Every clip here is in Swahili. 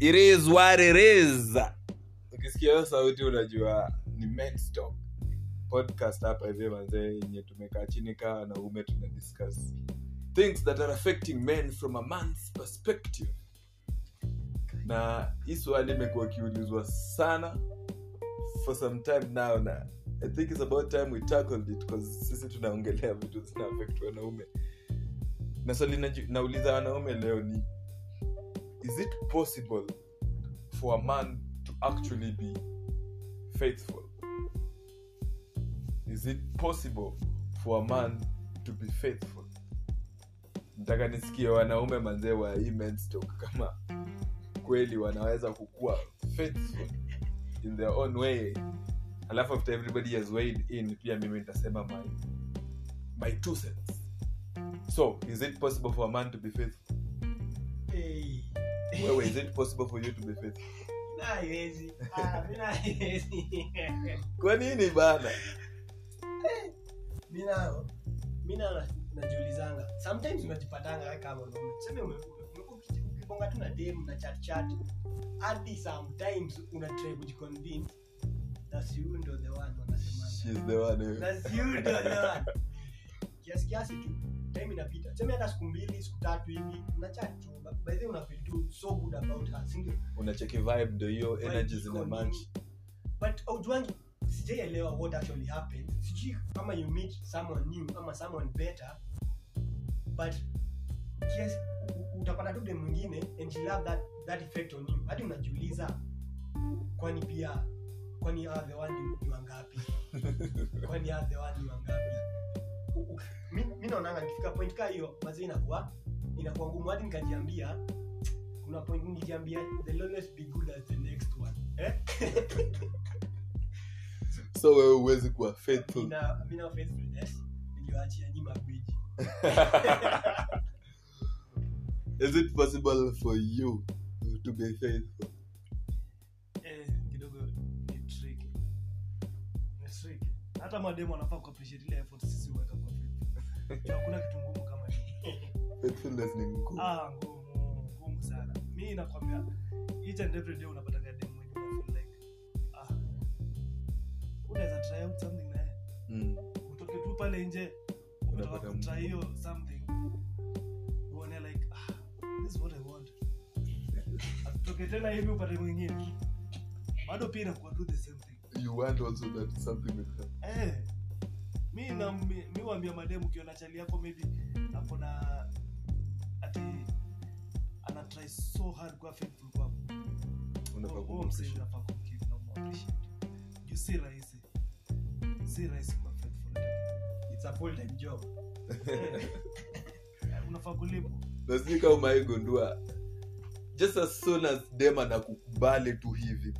it is what it is. Ukisikia hiyo sauti unajua ni men's podcast hapa hivi manzee yenye tumekaa chini kaa wanaume tuna discuss things that are affecting men from a man's perspective. Na hii swali imekuwa ikiulizwa sana for some time now na i think it's about time we tackled it because sisi tunaongelea vitu zina affect wanaume. Na swali nauliza wanaume leo ni is it possible for a man to actually be faithful? Is it possible for a man to be faithful? Nataka nisikie wanaume manzee wa hii kama kweli wanaweza kukuwa faithful in their own way. Alafu after everybody has weighed in pia mimi nitasema my, my two cents. So is it possible for a man to be faithful? Hey. Wewe is it possible for you to be faithful. Ah, kwa nini bana? Mi na- mi na- najiulizanga. Sometimes unajipatanga kama tuseme ukibonga tu na dem na chat chat hadi sometimes una try kujiconvince that you ndo the one wanasema She's the one that you ndo the one. Kiasi kiasi tu time inapita. Tuseme hata siku mbili siku tatu hivi una chat tu by the way una feel so good about her si unacheki vibe ndo hiyo energy zina match. But aujuangi sijaielewa what actually happened. Sijui kama you meet someone new ama someone better. But yes, u- u- utapata tu dem mwingine and she love that, that effect on you. Hadi unajiuliza kwani pia kwani the one ni- wangapi? Kwani the one ni wangapi? Mi naonanga nikifika point kaa hiyo mazee inakuwa inakuwa ngumu hadi nikajiambia kuna point nijiambia the always be good as the next one eh? so wewe uwezi kuwa faithful mina mina faithfulness niliwaachia nyima gwiji is it possible for you to be faithful eh, kidogo ni tricky. Ni tricky. hata mademo anafaa kuappreciate ile effort sisi huweka kwa faith. Juu hakuna kitu ngumu. Faithfulness ni ngumu. Ah ngumu ngumu sana. Mi nakwambia each and every day unapataga dem mwenye una feel like ah unaweza try out something naye. Mm. utoke tu pale nje unataka kutry hiyo something. Uone like ah this is what i want. Atoke tena hivi upate mwingine. Bado pia inakuwa tu the same thing. You want also that something will happen. Eh mi na mi mi waambia mademu ukiona chali yako maybe ako na ati ana try so hard kuwa faithful kwako unafaa kumgive na umappreciate juu si rahisi si rahisi kuwa faithful hata it's a full time job. Eh, unafaa kulipwa na sijui just as soon as dem anakukubali tu hivi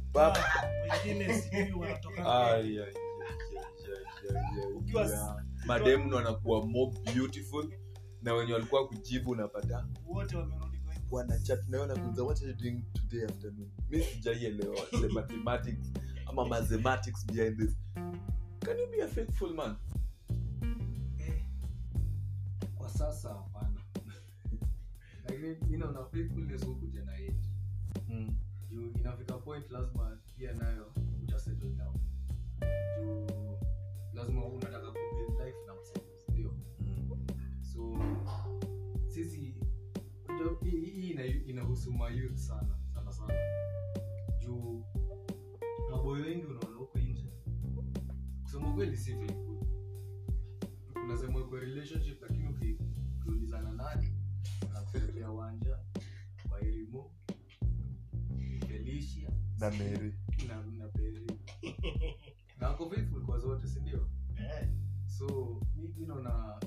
mademno anakuwa more beautiful na wenye walikuwa kujibu unapata wote wamerudi wanachat nayo nakuza what are you doing today afternoon? Mi sijaielewa the mathematics ama mathematics behind this. Can you be a faithful man? Kwa sasa hapana. Lakini mi naona faithfulness hukuja na age mm. juu inafika point lazima pia nayo utasettle down. Juu lazima unataka kubuild life na msee. ndio. So sisi hii hii ina- inahusu mayouth sana sana sana. Juu maboyo wengi unaona huko nje. Kusema kweli si faithful unasema uko relationship lakini uki- ukiulizana nani nakupelekea wanja wairimo felicia na meri na, na peri na wako faithful kwa zote sindio yeah. so mi naona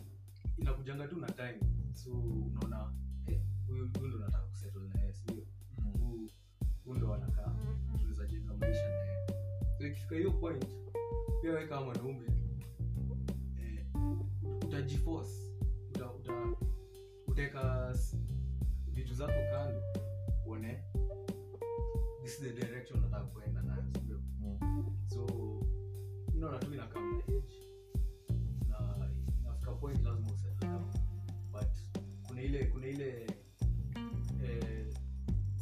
inakujanga tu na time. So unaona eh, huyu hey, ndo nataka kusettle na sio huu Huyu- huyu ndo anakaa. Tunaweza jenga maisha naye so ikifika hiyo point pia kama mwanaume eh, utajiforce. Uta, uta, uteka vitu zako kando uone this is the direction nataka kuenda nayo sindio so unaona tu inakaa na age na inafika point lazima but kuna ile kuna ile eh,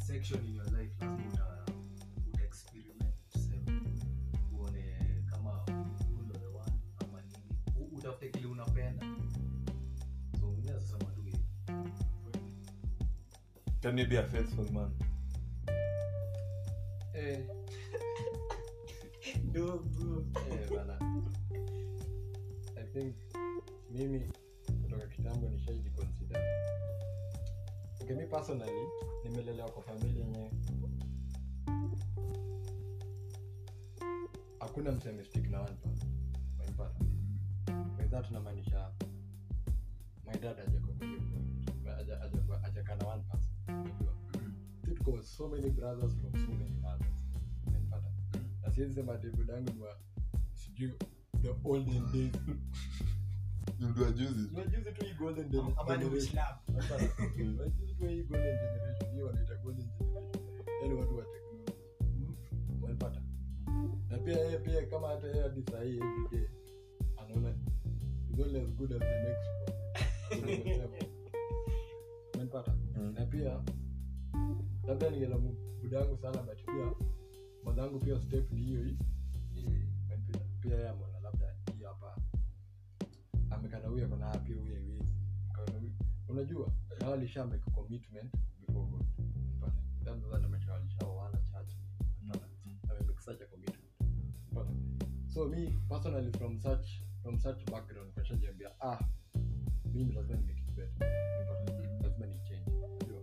section in your life lazima uta, uta experiment tuseme uone kama undo the one ama nini. Utafute kile unapenda. So mwingine asema tu can you be a faithful man? Eh. No bro eh bana. I think mimi kutoka kitambo nishaijikona okay, mi personally nimelelewa kwa familia yenye hakuna mtu stick na one person that my dad hajakuwa kwa hiyo point. Haja- hajakuwa- hajakaa na one person tuko so many brothers from so many mothers na siwezi sema debu dangu ni wa sijui the olden days ndio juzi Unajua tu hii golden days Ama ni. Uislamu. Unajua hii golden generation, hiyo wanaita golden generation. Yaani watu wa teknolojia Umenipata? na pia yeye pia kama hata yeye hadi sahi every day anaona is only as good as the next one. Umenipata? Mm. na pia labda ningelamu budangu sana but pia mwanangu pia step ni hiyo hii pia yeye ameona labda hii hapa amekana huyu akona pia huyu- unajua alisha make commitment before god Umenipata? That that amesha alishaoana church Umenipata? Amemake such a commitment Umenipata? so me personally from such from such background kashajiambia ah mimi lazima ni make it better lazima ni change unajua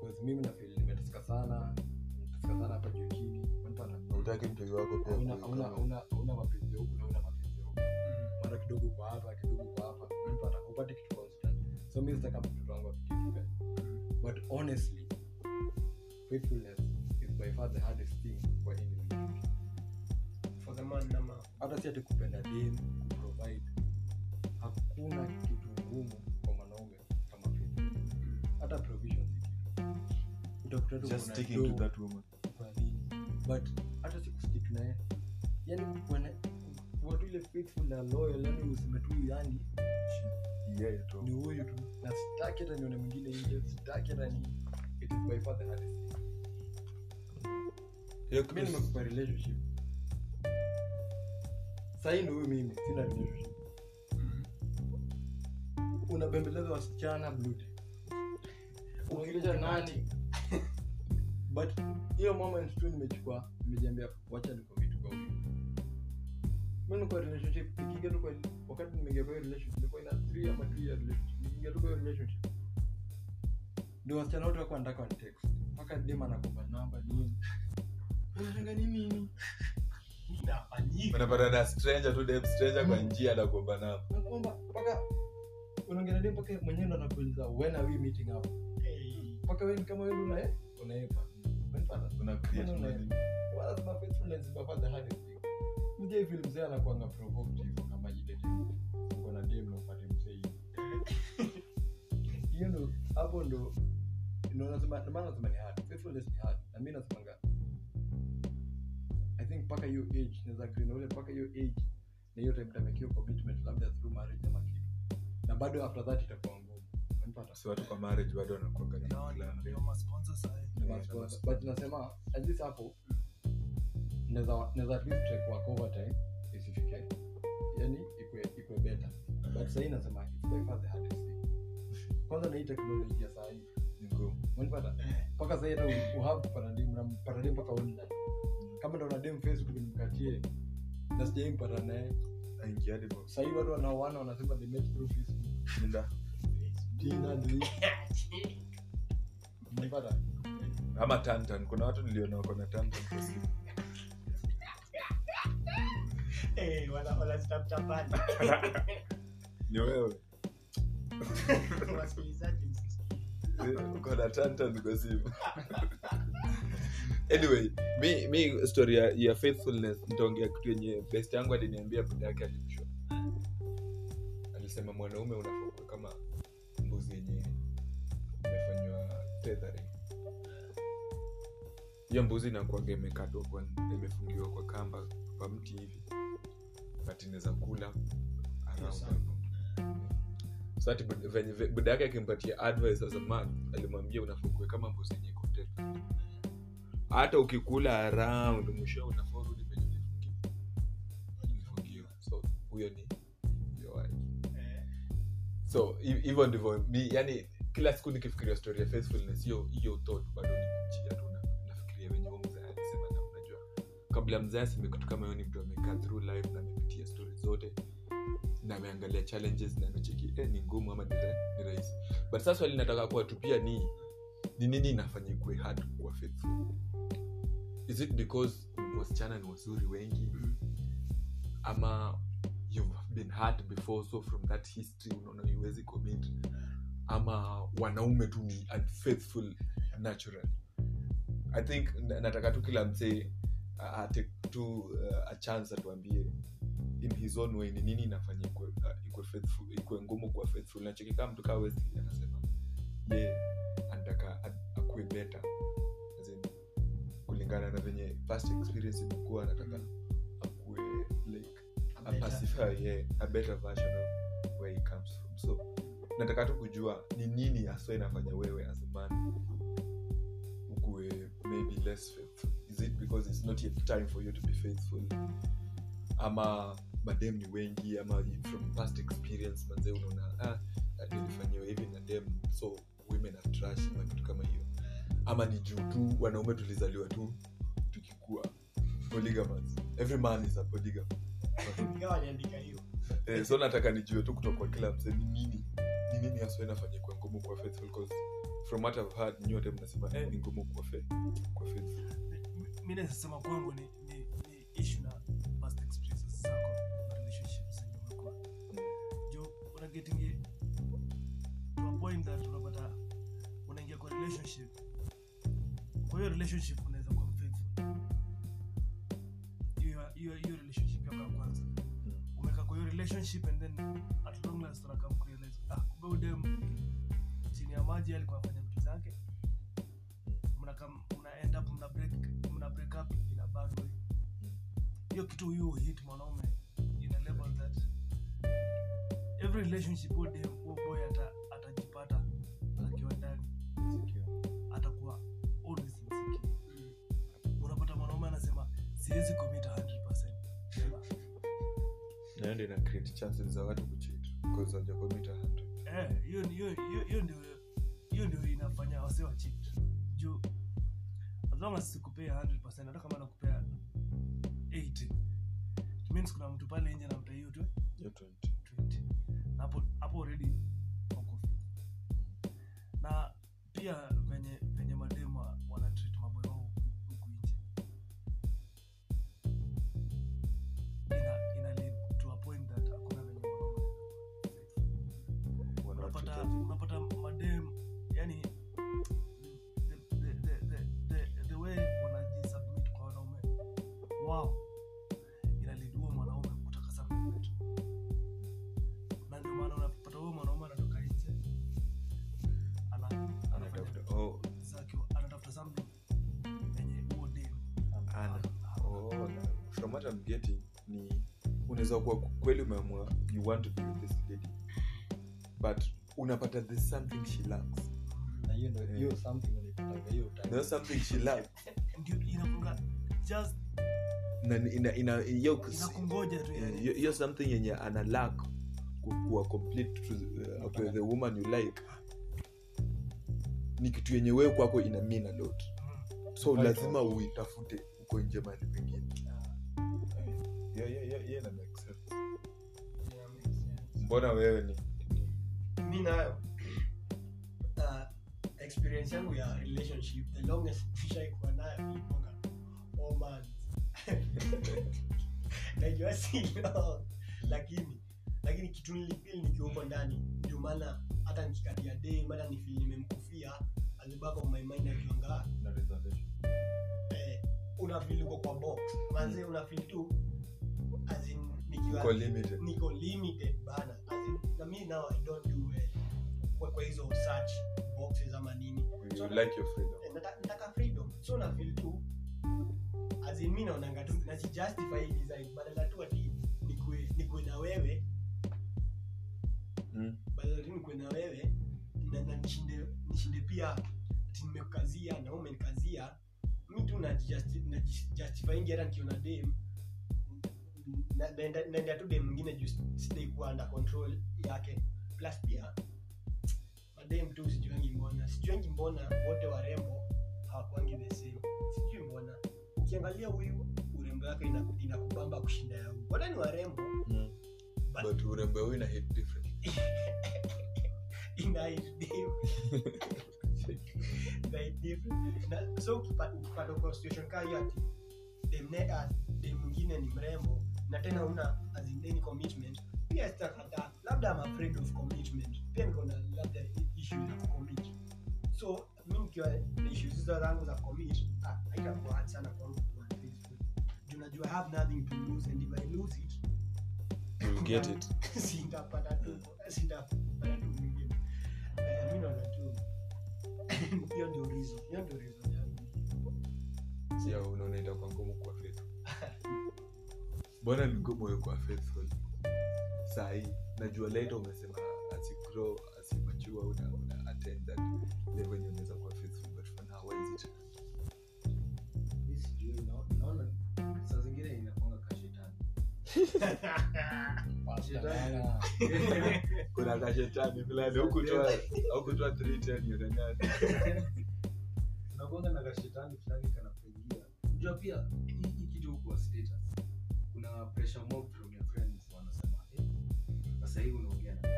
because mimi na feel nimeteseka sana nimeteseka sana hapa juu chini Umenipata? utaki mtoi wako pia Hauna- kuwe hauna- kama- hauna- hauna mapenzi ya na hauna mapenzi ya mara kidogo kwa hapa kidogo kwa hapa Umenipata? hupati kitu constant so mi sitaka mtoto wangu apitie but honestly faithfulness is by far the hardest thing kwa any For the man na hata si ati kupenda dem kuprovide. Hakuna kitu ngumu kwa mwanaume kama hata provision si kitu. Utakuta tu just kuna sticking to doo, that woman. Kwa nini? But hata sikustick naye. Yani ile faithful na loyal yani useme tu yani yeye tu. ni huyu tu. Na sitaki hata nione mwingine nje sitaki hata ni it is by far the hardest thing. Hiyo mi nimekupa relationship. Sahii huyu mimi sina relationship. Unabembeleza wasichana blood unaongelesha nani? But hiyo moment tu nimechukua nimejiambia wacha nikomit kwa huyu mi niko relationship. Nikiingia tu kwa wakati nimeingia kwa hiyo relationship nilikuwa ina 3 ama 2 year relationship. Nikiingia tu kwa hiyo relationship ndio wasichana wote wako wanataka wanitext. Mpaka dem anakupa namba nini? Unataka nini? Nini unapata na stranger tu dem stranger kwa njia anakuomba namba. Nakuomba mpaka unaongelea dem mpaka mwenyewe ndo anakuuliza when are we meeting up? Mpaka wewe kama wewe unae unaepa umenipata una create una- faithfulness is the hardest thing mje feel mzee anakuanga provoked hivyo kama ile dem uko na dem na upate mzee hivi. Hiyo ndo hapo ndo ndo nasema ndo maana nasema ni hard. Faithfulness ni hard. Na mimi nasemanga i think mpaka hiyo age naweza agree na ule mpaka hiyo age na hiyo time tamekio commitment labda through marriage ama kitu. Na bado after that itakuwa ngumu. Si watu kwa marriage bado wanakuanga na Nao plan. ndio masponsor sahi. But- but nasema at least hapo naweza naweza at least try kuwork overtime isifike yani ikwe ikwe better. But sahii nasema it's by far the hardest thing. Kwanza na hii teknolojia sahii Ni ngumu. unanipata mpaka sahii hata u- uhave paradigm na paradigm mpaka online kama ndo na dem facebook nimkatie. Na sijai mpata naye. Aingia hadi box. sahii watu wanaoana wanasema they met through facebook. Nda. Tinder ndio hii. ama tantan. Kuna watu niliona wako na tantan. kwa simu ni wewe. Eh, uko na tantan kwa simu. Anyway mi, mi story ya, ya faithfulness nitaongea kitu yenye best yangu aliniambia buda yake alimshwa alisema mwanaume unafokwa kama mbuzi yenye imefanywa tethering. Hiyo mbuzi inakuaga imekatwa imefungiwa kwa kamba kwa mti hivi but inaweza kula venye buda yake akimpatia advice as a man alimwambia unafaa kuweka mambo zenye iko hata ukikula around mwisho unafaa urudi penye ulifungiwa. So huyo ni Eh, so hivyo ndivyo mi yani kila siku nikifikiria story ya faithfulness hiyo hiyo thought bado nikujia tu nafikiria wenye huo mzee alisema na unajua kabla mzee asemekutu kama hiyo ni mtu amekaa through life na amepitia zote. Na ameangalia challenges na amecheki eh, ni ngumu ama ni rahisi. But sasa swali nataka kuwatupia ni ni nini inafanya ikuwe hard kuwa faithful? Is it because wasichana ni wazuri wengi? Ama you've been hard before so from that history unaona iwezi commit? Ama wanaume tu ni unfaithful naturally? I think nataka tu kila msee uh, take tu uh, a chance atuambie in his own way ni nini inafanya ikwe, uh, ikue faithful ikue ngumu kuwa faithful. Nachekikaa mtu kaa Wesley anasema ye anataka a- better. In, kulingana na venye past experience imekuwa anataka akue like a Better. pacify yeah, a better version of where he comes from. So nataka tu kujua ni nini haswa inafanya wewe as a man ukue maybe less faithful. Is it because it's not yet time for you to be faithful? Ama madem ni wengi ama from past experience manzee unaona ah, nilifanyiwa hivi na dem so women are trash ama kitu kama hiyo. Ama ni juu tu wanaume tulizaliwa tu tukikua. Polygamous. Every man is a polygamous. Eh, so nataka nijue tu kutoka kwa kila mse ni nini? Ni nini haswa inafanya kwa ngumu kwa faithful? Because from what I've heard nyote mnasema eh, ni ngumu kwa fe, kwa faithful. Mi nasema kwangu ni una getting to a point that unapata unaingia kwa relationship. Kwa hiyo relationship unaweza kuwa faithful. Hiyo hiyo relationship yako ya kwanza. Umeka kwa hiyo relationship and then at long last unakam kurealize ah kumbe udem chini ya maji alikuwa afanya vitu zake. Mnakam mna end up mna break mna break up in a bad way. Hiyo kitu hiyo hit mwanaume in a level that every relationship huo boy ata atajipata akiwa ndani. Atakuwa always insecure. Unapata mwanaume anasema siwezi commit 100% Never. ndio ina create chances za watu kucheat because hawajacommit 100 Eh, hiyo hiyo- hiyo- ndio hiyo ndio inafanya wase wa cheat. Juu as long as sikupea 100% hata kama nakupea 80 means kuna mtu pale nje anampa hiyo tu. Hiyo 20 20 na hapo hapo already na pia venye venye mademu wa- unaweza kuwa kweli umeamua you want to be with this lady. But unapata this something she lacks. Na hiyo ndio hiyo something unaipataga hiyo time there's something she lacks. Ndio inakunga just na ina ina hiyo inakungoja tu hiyo hiyo something yenye ana lack ku- kuwa complete to, uh, to the woman you like ni kitu yenye wewe kwako ina mean a lot. Mm. so lazima uitafute uko nje mali pengine. Yeah, yeah, yeah, yeah, yeah. Mbona wewe ni mi nayo uh, experience yangu ya relationship the longest ishaikuwa nayo iliponga four months najua si long lakini lakini kitu nilifil nikiuko ndani ndio maana hata nikikatia day mara nifil nimemkufia alibaka my mind akiwangaa eh, unafil uko kwa box. Manze unafil tu as limited. niko limited bana. Na mi now i don't do well. Kwa, kwa hizo search boxes ama nini. You like your freedom. Eh, nataka nataka freedom. So na feel tu as in mi naonanga tu najijustify hii design badala tu ati nikue nikue na wewe. Mm. badala tu nikue na wewe na, na nishinde nishinde pia nimekazia na umenikazia mi tu najijustifyingi hata nikiona dem na- tude tu mwingine juu sidaikuwa under control yake. Plus pia madem tu sijuangi mbona. Sijuangi mbona wote warembo hawakuangi the same. Sijui mbona. Ukiangalia huyu urembo yake ina- kushinda ya huyu. Wote ni warembo Mm. But- but urembo huu ina hit different. Ina hit different. Hit different. Na- so ukipa- ukipata kwa situation kaa hiyo ati demne ah, ni mrembo na tena una any commitment pia sitakataa labda I'm afraid of commitment. Pia niko na labda issue ya commit so mi nikiwa na issues hizo zangu za commit ah, haitakuwa hard sana kwangu kuwa faithful juu najua I have nothing to lose and if I lose it you get it. sitapata tu sitapata tu mwingine. Eh, mi naona tu hiyo ndio reason hiyo ndio reason yangu. Sio unaona itakuwa ngumu kuwa faithful mbona ngumu wewe faithful? Sahii najua later umesema as you grow as you mature una, una attain that level unaweza kuwa faithful but for now why is it kuna kashetani fulani hukutoa hukutoa 310 yonanyani unakuanga na kashetani fulani kanapengia jua pia hii hii kitu hukuwa status kuna pressure mob from your friends wanasema eh, sasa hivi unaongea na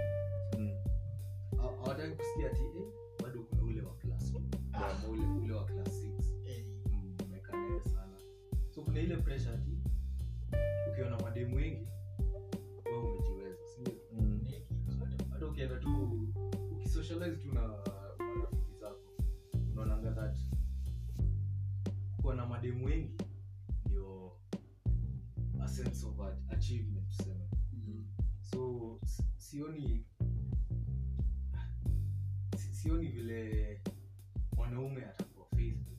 Haw- hawataki kusikia ati eh, bado kuna ule wa class 2 ah. ule, ule wa class 6 Eh, sana. So kuna ile pressure ati ukiona mademu wengi wewe umejiweza sindio hata ukienda tu ukisocialize tu na marafiki zako unaonanga that. Kuwa na mademu wengi sense of achievement tuseme so sioni sioni vile mwanaume atakuwa facebook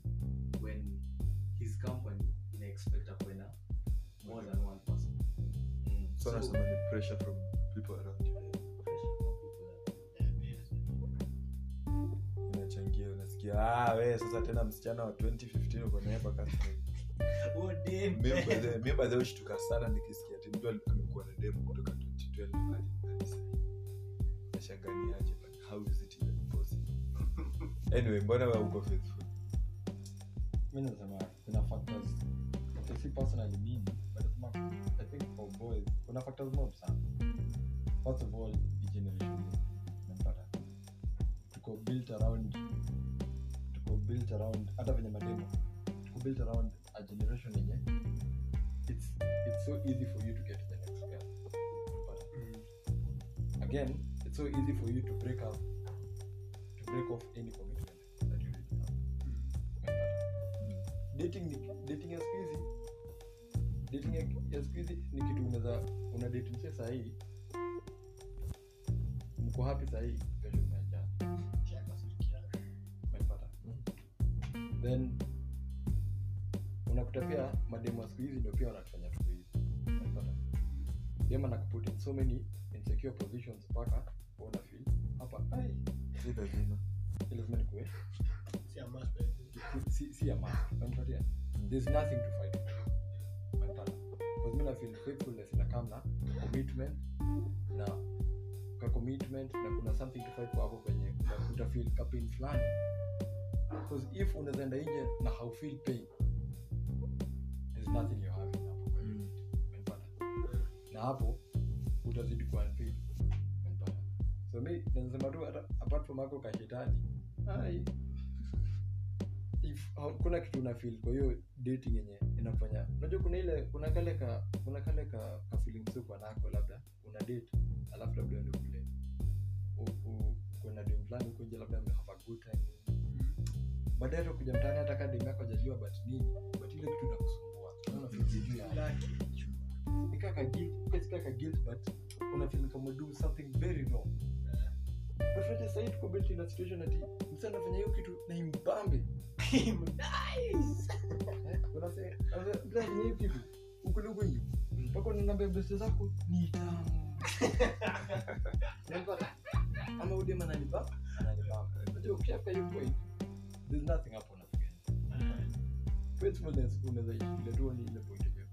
when his company ina expect akuwe more than one person mm. so so, so pressure from people around you pressure from people inachangia unasikia ah we sasa tena msichana wa 2015 uko naye mpaka sasa hivi." damn. Mi way hushtuka sana nikisikia ati amekuwa na demu kutoka 2012 hadi hadi sasa. Nashanganiaje, how is it even possible? anyway mbona wewe uko faithful? Mi nasema kuna factors. Okay, si personally mimi but nasema i think for boys kuna factors mob sana. First of all hii generation unampata tuko built around tuko built around hata venye mademo tuko built around a generation yenye it's, it's so easy for you to get to the next girl. Unampata again it's so easy for you to break up to break off any commitment that you really have. Unampata dating dating ya squeezy dating ya, squeezy ni kitu unaweza una date mse sahii mko happy sahii kesho mmeachana then unakuta pia mademo siku hizi ndio pia wanatufanya tuko hivi dema na kuput in so many insecure positions mpaka una feel hapa si Si si, si ya unampatia there's nothing to fight na feel faithfulness ina come commitment na ka commitment na kuna something to fight hapo kwenye uta feel ka fulani because if unazaenda nje na haufeel pain hapo hiyo na hapo utazidi so mi nasema tu hata apart from ako kashetani ai. if kuna kitu una feel kwa hiyo dating yenye inafanya. Unajua kuna ile kuna kale ka kuna kale ka, ka feeling sio nako labda una date alafu labda uende kule u- u- kuna dem fulani huko nje labda have a good time baadaye tukuja kuja mtaani hata kadi yako hajajua but nini but ile kitu inakusumbua. Unaona feel juu ya nikaa ka guilt ukasikia guilt but una feel kama do something very wrong. But unajua sasa tuko built in a situation ati msana anafanya hiyo kitu na imbambe Nice. unafanya hiyo kitu ukulugu hiyo mpaka unaniambia beste zako ni tamu. Ama udem ananipa ananibamba? Unajua ukishafika hiyo point there's nothing hapo unafikiria faithfulness unaweza ishikilia tu ni ile point yenyewe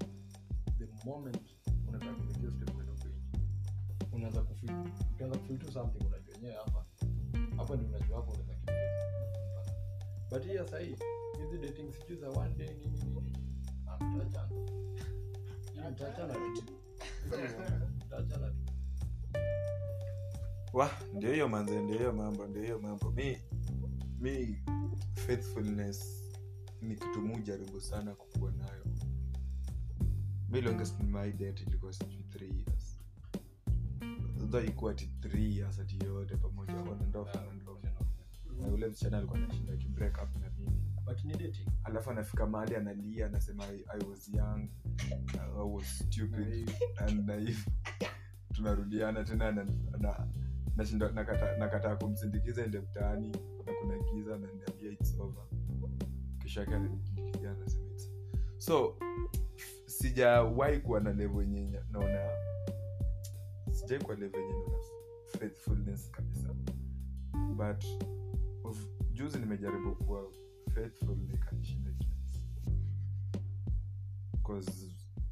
the moment unataka kuingia step kwenda nje unaanza kufeel ukianza kufeel tu something unajua yenyewe hapa. Hapa ndio unajua hapo unaweza kimbia. But hiyo sahii hizi dating sijui za one day nini nini ah, mtaachana Hiyo mtaachana tu. Mtaachana tu. Wa ndio hiyo manze ndio hiyo mambo ndio hiyo mambo. Mi mi faithfulness ni kitu mu jaribu sana kukuwa nayo. Longest in my date ilikuwa sijui three years. Though ikuwa ati three years ati yote pamoja on and off on and off. Na ule msichana alikuwa anashinda up na mimi. Dating. Alafu anafika mahali analia anasema I, i was young i was stupid and naive. Tunarudiana tena na- na- nakata- nakataa kumsindikiza ende mtaani na kuna giza ananiambia its over. Kisha yake anasema so sijawahi kuwa na levo yenye naona sijai kuwa levo yenye naona faithfulness kabisa. But of, juzi nimejaribu kuwa faithful nikanishinda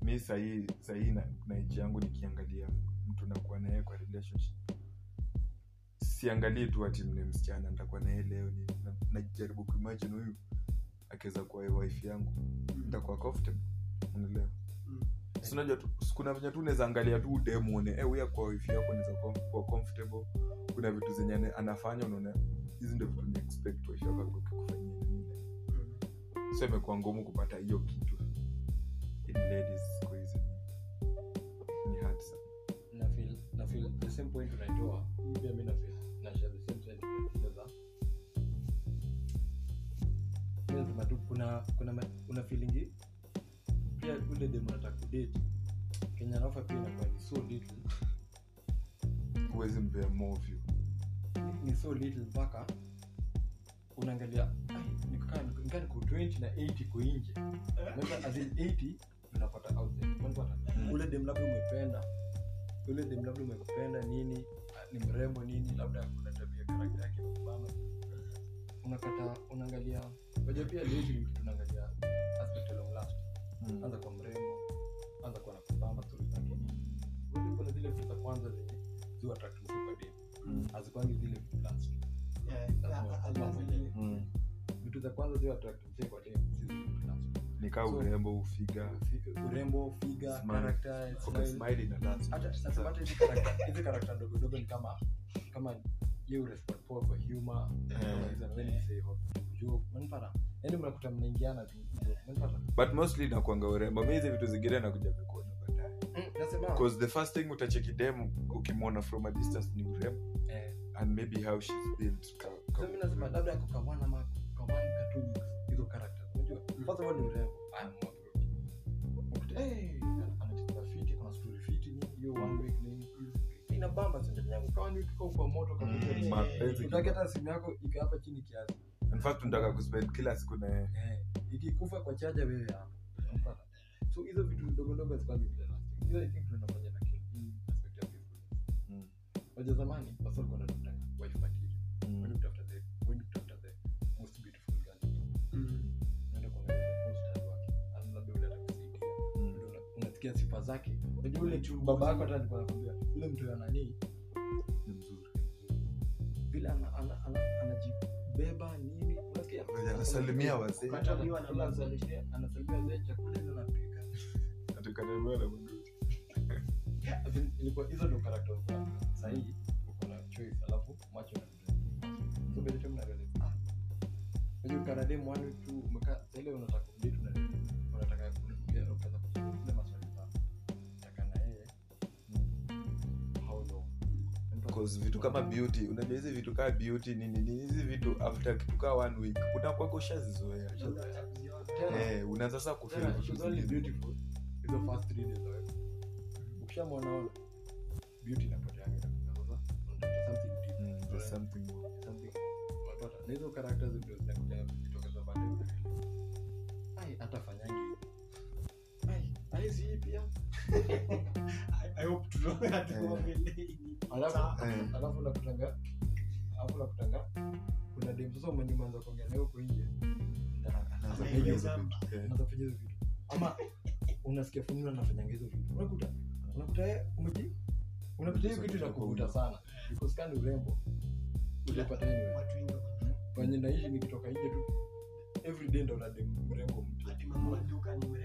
mi sahii sahii na, na ichi yangu nikiangalia mtu nakuwa naye kwa relationship siangalii tu ati mne msichana nitakuwa naye leo najaribu na- kuimajin huyu akiweza kuwa wife yangu. Nitakuwa comfortable. Unaelewa? Mm. Unajua kuna venye tu unaweza angalia tu udemu one eh huyu kwa wife yako unaweza kuwa- kuwa comfortable. Kuna vitu zenye ana- anafanya unaona? Hizi ndio vitu ni expect wife yako akikufanyia nini. So imekuwa ngumu kupata hiyo kitu. In ladies siku hizi. Ni- ni hard sana. Na feel na feel the same point unaitoa. Pia mimi Mimi matu kuna kuna kuna feeling pia ule demo nataka kudate. Kenya naofa pia inakuwa ni so little. Huwezi mpea more ni- ni so little mpaka unaangalia "Ai, nikaa niko 20 na 80 ko nje Remember, as in 80 unapata out there unapata ule dem labda umependa. Ule dem labda umependa nini ni mrembo nini labda kuna tabia karakta yake mama. Unakata unaangalia unajua pia leo ni kitu aspect long last. Mm. anza kwa mrembo anza kwa nakubamba stori zake nini Unajua kuna zile vitu za kwanza zenye ziwa attract mtu kwa dem Mm. hazikwangi zile vitu last. Yeah, Lazima- lazima lazima. Mm. vitu za kwanza ziwa attract mtu kwa dem si zile vitu last. Nikaa So- urembo ufiga Fi- urembo figa hizi karakta hizi karakta ndogo ndogo ni kama kama ye urespond kwa humor. Kama hizo na wewe ni say hot joke unanipata yani mnakuta mnaingiana but mostly nakwanga urembo. Mi hizi vitu zingine nakuja vikuona baadaye. Because the first thing utacheki dem ukimwona from a distance ni urembo. Eh. And maybe how she's built labda hizo unajua ni urembo. Eh fiti kuna fiti hiyo one week ina bamba yangu kwa moto Mm, mapenzi utaki hata simu yako iko hapa chini kiasi. In fact kuspend kila siku na yeye. Eh, ikikufa kwa chaja wewe hapo. So hizo vitu ndogo ndogo hazikwangi vile lasting hiyo i think tunafanya na kile aspect ya faithfulness Mm. waja zamani wasa walikuwa wanatafuta wife material Mm. when you the when you the most beautiful girl unaenda kuangalia the most hard working alafu labda ule atakusaidia. Ule una- unasikia sifa zake unajua ule tu baba yako hata alikuwa anakuambia ule mtu ya nani? Ni mzuri. Vile ana- ana- ana- anajibeba nini anasalimia wazee. Ukatabiwa na mzee. anasalimia anasalimia wazee chakula ile anapika. Atukanamewa na bunduki ilikuwa hizo ndo characters zako sahii uko na choice alafu macho na so the ah. Unajua tu umekaa ile unataka Because vitu kama beauty. Unajua hizi vitu kaa beauty nini nini hizi vitu after kitu kaa one week unakuwa ushazizoea. Tena eh una sasa ukishamwona beauty inapotea inakuja sasa unatafuta something deep. Mm, something more. something na hizo characters ndio zinakuja kujitokeza baadaye. Unaelewa. ai atafanyangi ai ai si hii pia I- I hope alafu Eh. alafu nakutanga alafu nakutanga kuna dem sasa umenyumanza kuongea nayo huko nje. Hizo vitu. Eh. hizo vitu. Ama unasikia fununu anafanyanga hizo vitu. Unakuta unakuta umeji unakuta hiyo kitu inakuvuta sana. Ikosikani urembo wenye naishi nikitoka nje tu everyday ndo na dem mrembo mpya.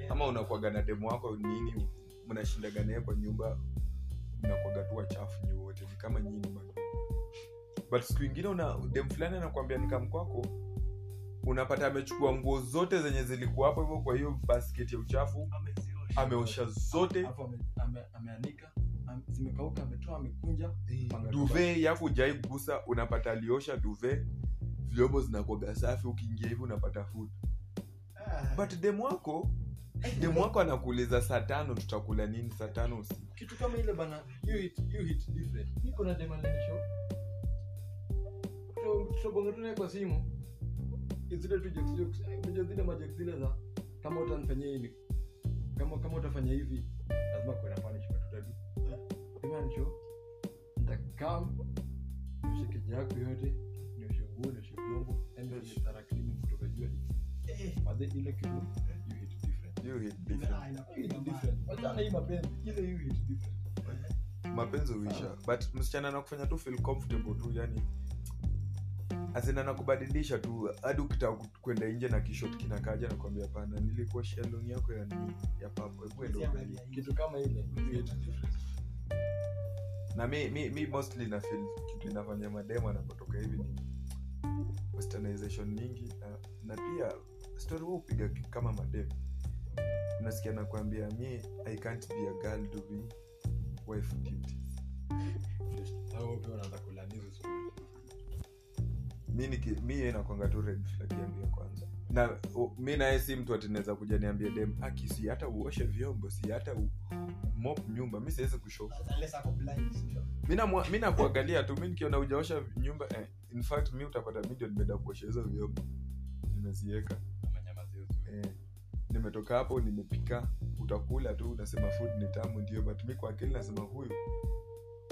Ama unakwaga na demu wako nini mnashindaga naye kwa nyumba mnakwaga tu wachafu nyi wote. Ni kama nyini bado but siku ingine una dem fulani anakwambia nikam kwako. Unapata amechukua nguo zote zenye zilikuwa hapo hivyo kwa hiyo basket ya uchafu ameosha zote. Ame- ame- ameanika ame- zimekauka ametoa amekunja duve yako ujai kugusa unapata aliosha duve vyombo zinakwaga safi ukiingia hivi unapata food. Ah, but dem wako demu wako anakuuliza saa tano tutakula nini saa tano usiku? Kitu kama ile bana you hit, you hit different. Niko na demanisho tutabonga kwa simu. Zile tu jokes jokes unajua zile majokes zile za kama utanifanyia hivi kama kama utafanya hivi lazima kuwe na punishment utadu demanisho nitakam nioshe keja yote nioshe nguo nioshe vyombo yani venye kutoka jua ile kitu you hit different. Mapenzi huisha. But msichana anakufanya tu feel comfortable tu yani azina nakubadilisha tu hadi ukitaka kwenda nje na kishot kinakaja nakwambia pana nilikuwa shalon yako ya nini ya papo hebu enda Siangalia uangalie." hivi. kitu kama ile na mi, mi, mi mostly na feel kitu inafanya mademo anapotoka hivi ni westernization nyingi na, na pia story huu upiga kama mademo unasikia nakwambia mi i can't be a girl doing wife duties mi niki- mi yeye nakwanga tu red flag yangu ya kwanza. Na mi naye si mtu atinaweza kuja niambia dem aki si hata uoshe vyombo si hata u- mop nyumba. Mi siwezi kusho Unless ako blind, sio? mi namwa- mi nakuangalia tu mi nikiona ujaosha nyumba eh, in fact mi utapata mi ndio nimeenda kuosha hizo vyombo. Story. eh, nimetoka hapo nimepika utakula tu unasema food ni tamu ndio but mi kwa akili nasema huyu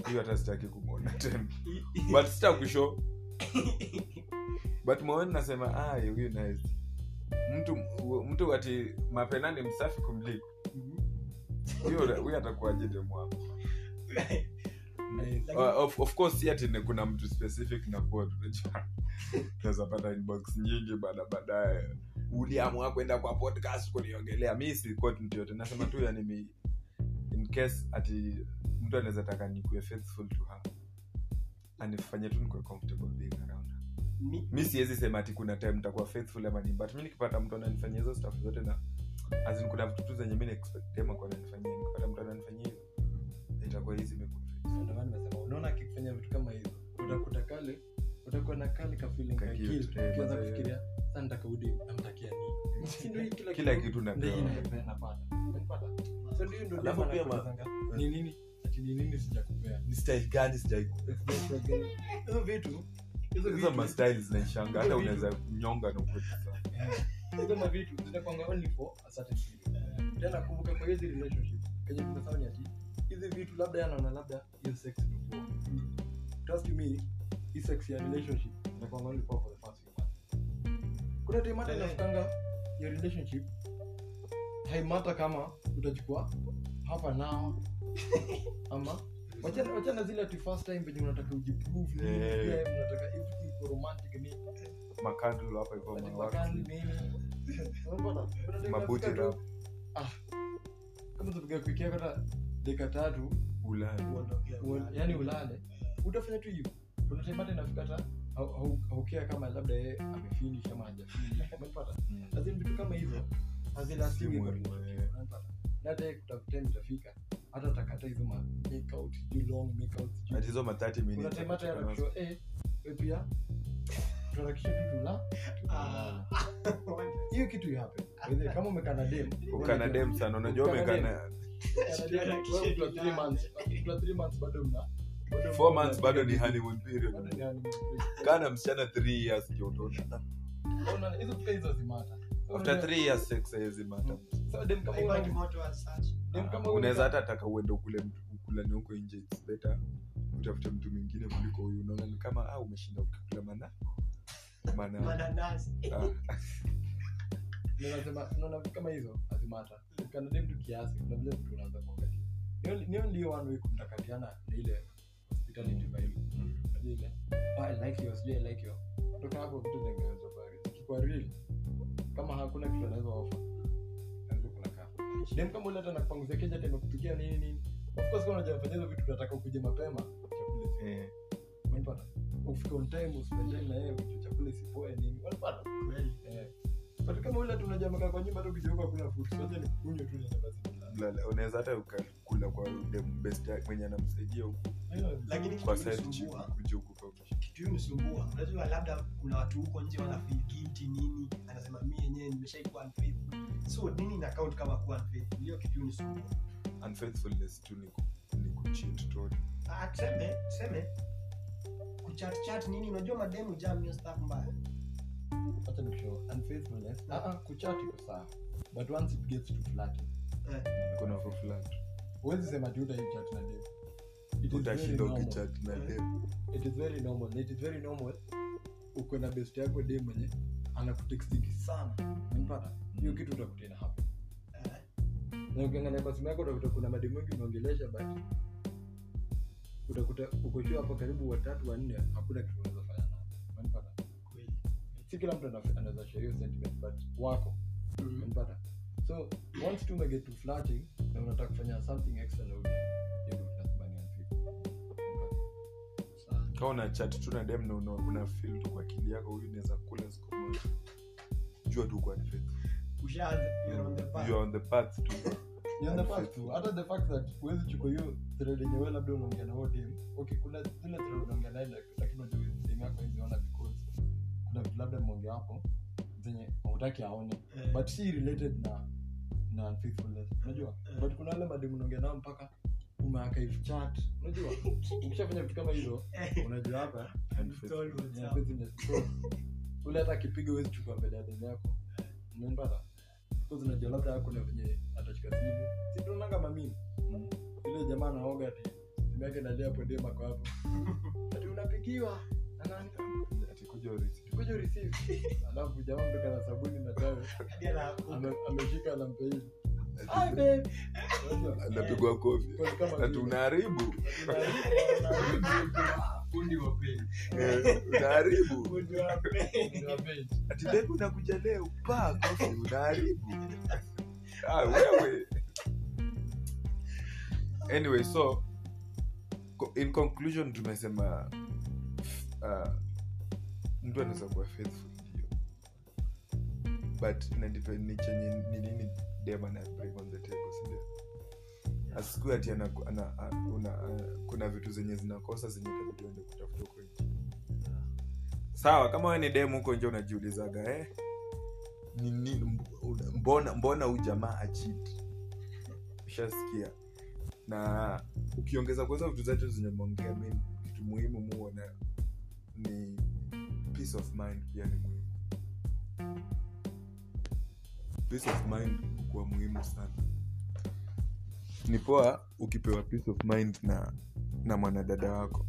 huyu hata sitaki kumwona tena. But sitakusho but moyoni nasema ah huyu nice. Mtu mtu ati mapena ni msafi kumliko. Huyo huyo atakuwaje demu. Uh, of, of course si ni kuna mtu specific na kuwa tunajua. Tunaweza pata inbox nyingi baada baadaye uliamua kwenda kwa podcast kuniongelea. Mi si mtu yote nasema tu yani mi in case ati mtu anaweza taka nikuwe faithful to her anifanye tu nikuwe comfortable being around her. Mi- mi siwezi sema ati kuna time nitakuwa faithful ama nini but mi nikipata mtu ananifanyia hizo staff zote na azin kuna vitu tu zenye mi naexpectema akuwa ananifanyia. Nikipata mtu ananifanyia hivo itakuwa hizi imekuwa unaona vitu kama hizo utakuta kale utakuwa na kale ka feeling ka Ka cute, guilt eh, mazee. kufikiria sasa nitakudi namtakia nini? Hii kila kila kitu. ndio. Napata so ndio ndio Alafu pia ni nini? Ati ni nini sijakupea? Ni style gani sijai hizo vitu hizo hizo vitu. zinaishanga. Hata unaweza nyonga na Eh, hizo zinakwanga only for a certain period. Tena kumbuka kwa hizi relationship kenye tumesema ni ati hizi vitu labda yanaona labda hiyo sex ni trust me hii sex ya relationship inakwanga only for the first kuna time hata Eh. your relationship haimata kama utachukua hapa nao ama wachana wachana zile ati first time venye unataka ujiprove nini, pia unataka everything for romantic nini. Makandlo hapa hivyo Ati nini. Unapata? Kuna time Mabuti tu, ah, kama tupiga kwiki yako hata dakika tatu Ulaya. Uondokea u- yani ulale utafanya tu hivyo. Kuna time hata inafika hata haukea kama labda yeye amefinish ama hajafinish umepata Mm. vitu kama hivyo relationship, eh. na hata utakata hizo mahizo make out sijui long make out sijui. Ati hizo ma 30 kuna minutes time hata za kuchukua yanakushow eh tuharakishe tu tula Ah. hiyo kitu ihape kama umekana na dem ukana dem sana unajua umekana bado mna- four months bado ni honeymoon period. Kana msichana 3 years zimata So after unajua- 3 years sex haiwezi mata so dem kama Haibaki una- moto as such. dem kama unaweza hata taka uende ukule ukulani huko nje it's better utafute mtu mwingine kuliko huyu. Unaona ni kama ah umeshinda ukikula mana mana kama hizo kiasi kuna vile mtu unaanza kuangalia. Kumtakatiana na ile kutoka hapo kama hakuna kitu anaweza kaa dem kama ule na kupanguzia keja tena kupikia nini nini ofcourse kama unajafanya hizo vitu tunataka ukuje mapema chakula unapata ufike on time uspend time na yeye ujue chakula sipoe nini unapata Kweli. eh kama ule tunajua kwa nyumba tu ukijeuka kuna food sote ni kunywa tu na basi lala- unaweza hata ukakula kwa best mwenye anamsaidia huku lakini kwa unajua labda kuna watu huko nje wana nini anasema mi yenyewe nimeshaikuwa unfaithful. So nini na count kama kuwa unfaithful? Hiyo kitu unfaithfulness tu ni ni tu Ah, tuseme tuseme kuchat chat nini unajua mademu jam hiyo stuff mbaya. Hata nikushow unfaithfulness ah ah kuchat iko sawa. But once it gets to flirting kuna kuflat huwezi sema tu utai chat na dem It is very utashinda normal. ukichat na dem it is very normal. It is very normal uko na best yako de mwenye anakutextingi sana. Mpata hiyo kitu utakuta ina happen. Eh, na ukiangalia kwa simu yako utakuta kuna mademu wengi unaongelesha but utakuta uko sure hapo karibu watatu wanne hakuna kitu unaweza fanya nao si kila mtu ana- anaweza share hiyo sentiment but wako. Mhm. So once tu umeget to flirting na unataka kufanya something extra na ule hiyo ndio tunasema ni unfaithful. Unapata? Sawa. kama una chat tu na dem na una, una feel tu kwa akili yako huyu naweza kula siku moja jua tu kwa Ni tu hata the fact that huwezi chukua hiyo thread yenye wewe labda unaongea na dem okay kuna zile thread unaongea naye lakini unajua sehemu yako hizi ona because kuna vitu labda mmeongea wapo zenye hautaki aone Eh. but si related na na unfaithfulness unajua? Eh. but kuna wale mademu unaongea nao mpaka umearchive chat. Unajua? Ukishafanya vitu kama hizo Eh, unajua hapa ule hata akipiga huwezi chukua mbele ya demu yako. Umenipata because unajua labda kuna venye atashika simu. Si tunaonanga mamini ile jamaa naoga ati simu yake nalia hapo dem ako hapo. Ati unapigiwa. Na receive. alafu jamaa mtoka na sabuni na tawe ameshika anampa hivi anapigwa kofi. Na tunaharibu. Unaharibu Eh, unaharibu. Unajua, Unapenda. ati bebu nakuja leo pa kofi unaharibu. Ah, wewe. Anyway so in conclusion tumesema uh, mtu anaweza kuwa faithful ndio. But inadepend ni chenye ni nini dem ana bring on the table sindio asiku ati ana, ana, una, uh, kuna vitu zenye zinakosa zenye itabidi uende kutafuta huko nje. Sawa kama we ni dem huko nje unajiulizaga eh? ni, ni, mb- una- mbona mbona huu jamaa achit ushasikia? Na ukiongeza kwanza vitu zetu zenye mwongea mi kitu muhimu muona ni peace of mind pia ni muhimu. Peace of mind kuwa muhimu sana. Ni poa ukipewa peace of mind na na mwanadada wako.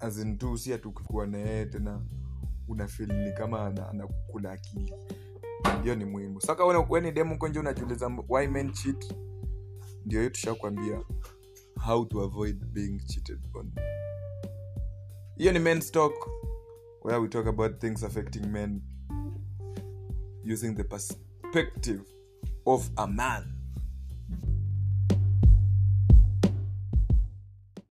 Azintu si ati ukikuwa tena unafil ni kama ana- akili. Hiyo ni muhimu. Saka weni demu konje unajiuliza why men cheat? Ndio hiyo tushakwambia how to avoid being cheated on hiyo ni men's talk where we talk about things affecting men using the perspective of a man